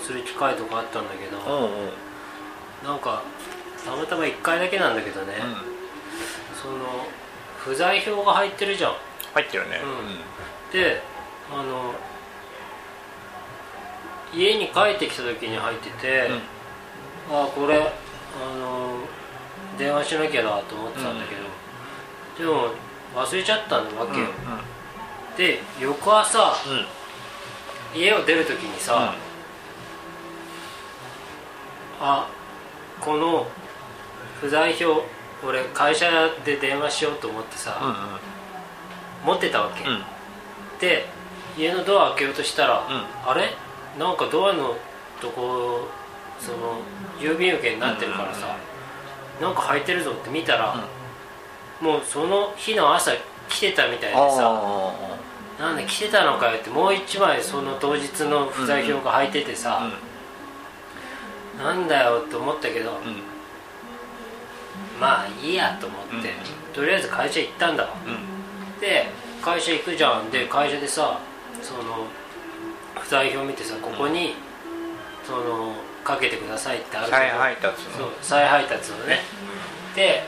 する機会とかあったんだけど、うんうん。なんかたまたま1回だけなんだけどね、うん。その不在票が入ってるじゃん。入ってるね。であの家に帰ってきた時に入ってて、あこれあの電話しなきゃなと思ってたんだけど、でも忘れちゃったわうんけよ、で翌朝うん。うん家を出る時にさ、あこの不在票俺会社で電話しようと思ってさ、うん持ってたわけ、うん。うんで家のドア開けようとしたら、ん。あれ？なんかドアのとこその郵便受けになってるからさ、なんか入ってるぞって見たら、もうその日の朝来てたみたいでさあなんで来てたのかよってもう一枚その当日の不在票が入っててさ、なんだよって思ったけど、まあいいやと思って、うん。とりあえず会社行ったんだわ。うん。で会社行くじゃん。で会社でさその不在票見てさここに、そのかけてくださいってあるけど再配達そうの再配達のね。で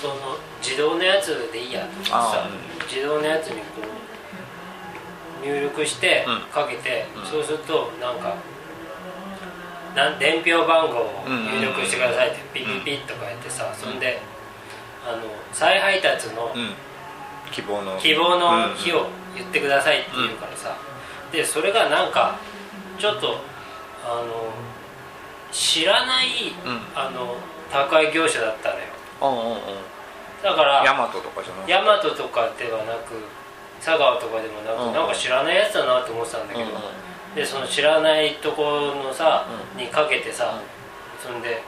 その自動のやつでいいやと思ってさあ自動のやつにこう入力してうん。かけて、うん。そうするとなんか伝票番号を入力してくださいってピッピッピッとかやってさそんであの再配達のうん。希望の。希望の日を言ってくださいって言うからさ。でそれがなんかちょっとあの知らないうん。あの宅配業者だったのよ。だからヤマトとかじゃなくて大和とかではなく佐川とかでもなく、うん。なんか知らないやつだなと思ってたんだけど、でその知らないところのさ、うん。にかけてさ、そんで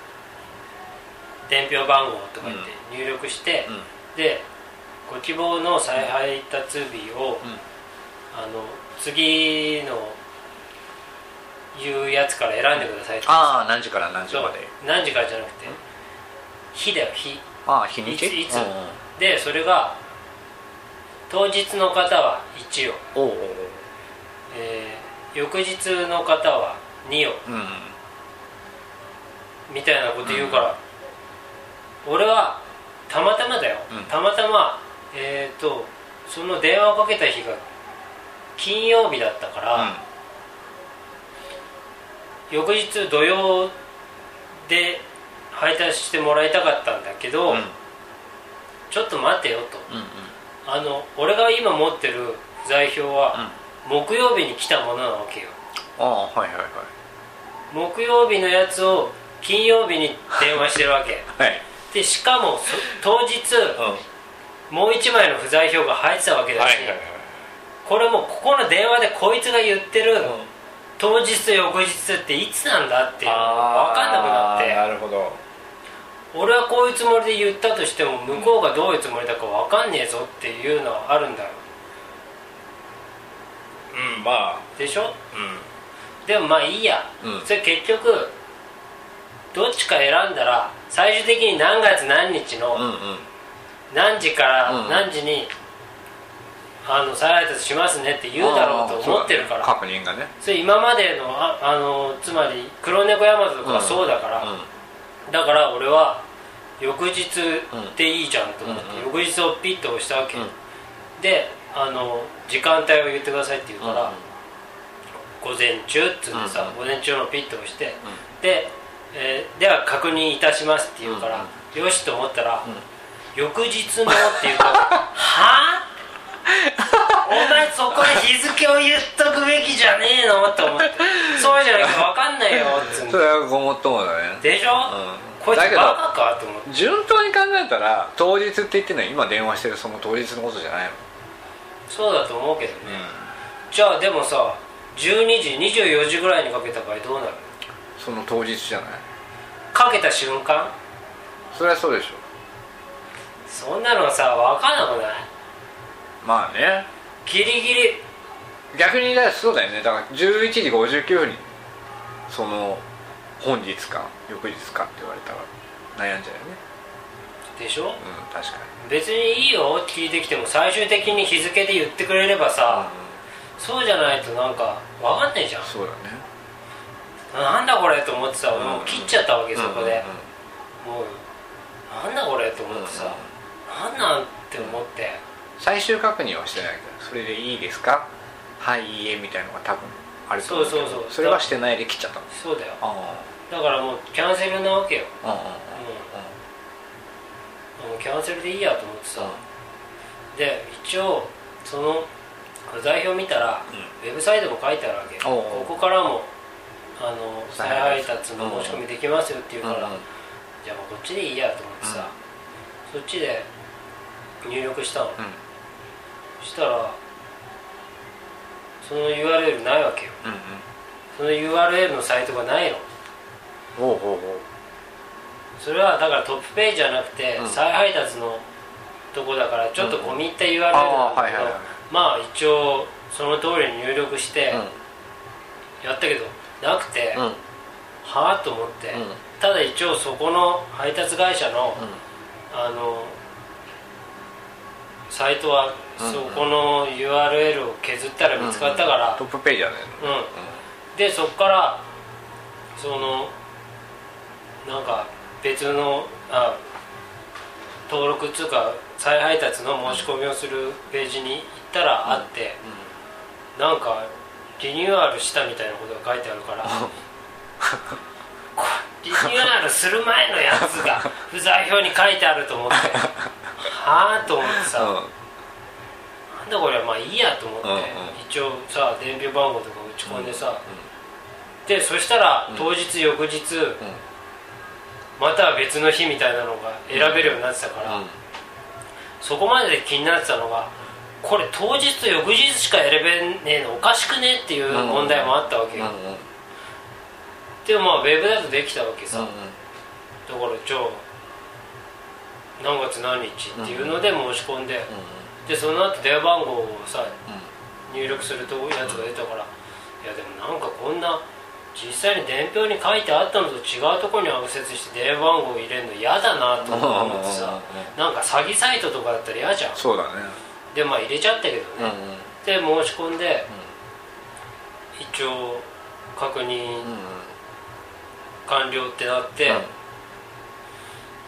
伝票番号とか言って入力して、うん。でご希望の再配達日を、うん。あの次のいうやつから選んでくださいって。ああ何時から何時まで。何時からじゃなくて日だよ日。ああ日にち？いつでそれが当日の方は1を、おうおう。えー翌日の方は2をみたいなこと言うから、俺はたまたまだよ、うん。たまたまえっ、とその電話をかけた日が金曜日だったから、翌日土曜で配達してもらいたかったんだけど、うん。うんちょっと待てよと。うんあの俺が今持ってる不在票は木曜日に来たものなわけよ。ああはいはいはい。木曜日のやつを金曜日に電話してるわけ。はい。でしかもそ当日うん。もう一枚の不在票が入ってたわけだし、はいはいはい。これもうここの電話でこいつが言ってる、うん。当日と翌日っていつなんだっていうのが分かんなくなって。なるほど。俺はこういうつもりで言ったとしても向こうがどういうつもりだか分かんねえぞっていうのはあるんだよ。うんまあでしょ？うでもまあいいや、うん。それ結局どっちか選んだら最終的に何月何日の何時からうん何時に、あの再配達しますねって言うだろうと思ってるから。ね。確認がね。それ今までのああのつまり黒猫ヤマトとかはそうだから、うん。だから俺は翌日でいいじゃんと思って、うん翌日をピッと押したわけ、うん。であの時間帯を言ってくださいって言うから、うん。午前中っつってさ、うん。午前中のピッと押して、で、えーでは確認いたしますって言うから、よしと思ったら、翌日のって言うと はあお前そこで日付を言っとくべきじゃねえの？と思って。そうじゃなきゃ分かんないよっつうんそれはごもっともだね。でしょ、うん。こいつバカかと思って。順当に考えたら当日って言ってるのは今電話してるその当日のことじゃないのそうだと思うけどね、じゃあでもさ12時24時ぐらいにかけた場合どうなる？その当日じゃない？かけた瞬間？それはそうでしょ。そんなのさ分かんなくない？まあね。ギリギリ。逆にだからそうだよね。だから11時59分にその本日か翌日かって言われたら悩んじゃうよねでしょ？うん確か別にいいよ。聞いてきても最終的に日付で言ってくれればにさ、そうじゃないとなんか分かんないじゃん。そうだね。なんだこれと思ってさ俺もう切っちゃったわけそこで。うんうんうん。もうなんだこれと思ってさ。なんなんって思って。最終確認はしてないけどそれでいいですか？はいいいえみたいなのが多分あると思うそうそうそう。それはしてないで切っちゃったの。そうだよ。あだからもうキャンセルなわけよ。あうん。うんもうキャンセルでいいやと思ってさ。で一応その代表見たらウェブサイトも書いてあるわけ。ここからもあの再再配配達達の申し込みできますよっていうから、じゃあもうこっちでいいやと思ってさ、そっちで入力したの、うん。そしたらその URL ないわけよ。その URL のサイトがないの。ほうほうほそれはだからトップページじゃなくて、うん。再配達のとこだからちょっと込み入った URL なんだけどまあ一応その通りに入力してうやったけどなくて、はあと思って、うん。ただ一応そこの配達会社の、うん。あのサイトはうん。そこの URL を削ったら見つかったから、トップページだね。うん。でそこからそのなんか別のあ登録っつうか再配達の申し込みをするページに行ったらあって、なんかリニューアルしたみたいなことが書いてあるからこリニューアルする前のやつが 不在表に書いてあると思ってはあと思ってさ、なんだこれまあいいやと思って、うんうん。一応さ電話番号とか打ち込んでさ、でそしたら当日翌日、または別の日みたいなのが選べるようになってたから、そこまでで気になってたのがこれ当日と翌日しか選べねえのおかしくねっていう問題もあったわけよ、でもまあウェブだとできたわけさ、だからじゃあ何月何日っていうので申し込んで、でその後電話番号をさ入力するとやつが出たから、いやでもなんかこんな実際に伝票に書いてあったのと違うところにアクセスして電話番号を入れるの嫌だなと思ってさなんか詐欺サイトとかだったら嫌じゃん。そうだね。でまあ入れちゃったけどね、で申し込んで一応確認完了ってなって、あ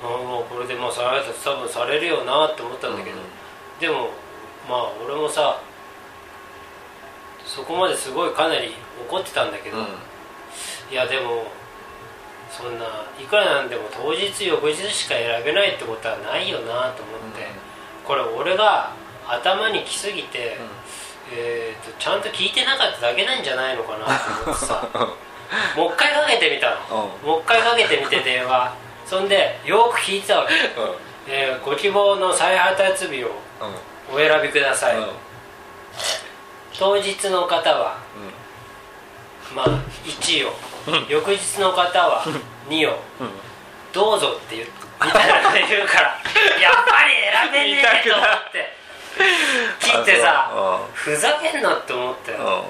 あもうこれでまあ再配達多分されるよなって思ったんだけど、でもまあ俺もさそこまですごいかなり怒ってたんだけど、いやでもそんないくらなんでも当日翌日しか選べないってことはないよなと思って、これ俺が頭に来すぎて、えー、とちゃんと聞いてなかっただけなんじゃないのかなと思ってさ。もう一回かけてみたの、もう一回かけてみて電話。そんでよく聞いてたわけ、えーご希望の再配達日をお選びください、当日の方は、まあ1を、翌日の方は2を、どうぞって言うみたいなこと言うから やっぱり選べねえと思って。切ってさふざけんなって思ったよ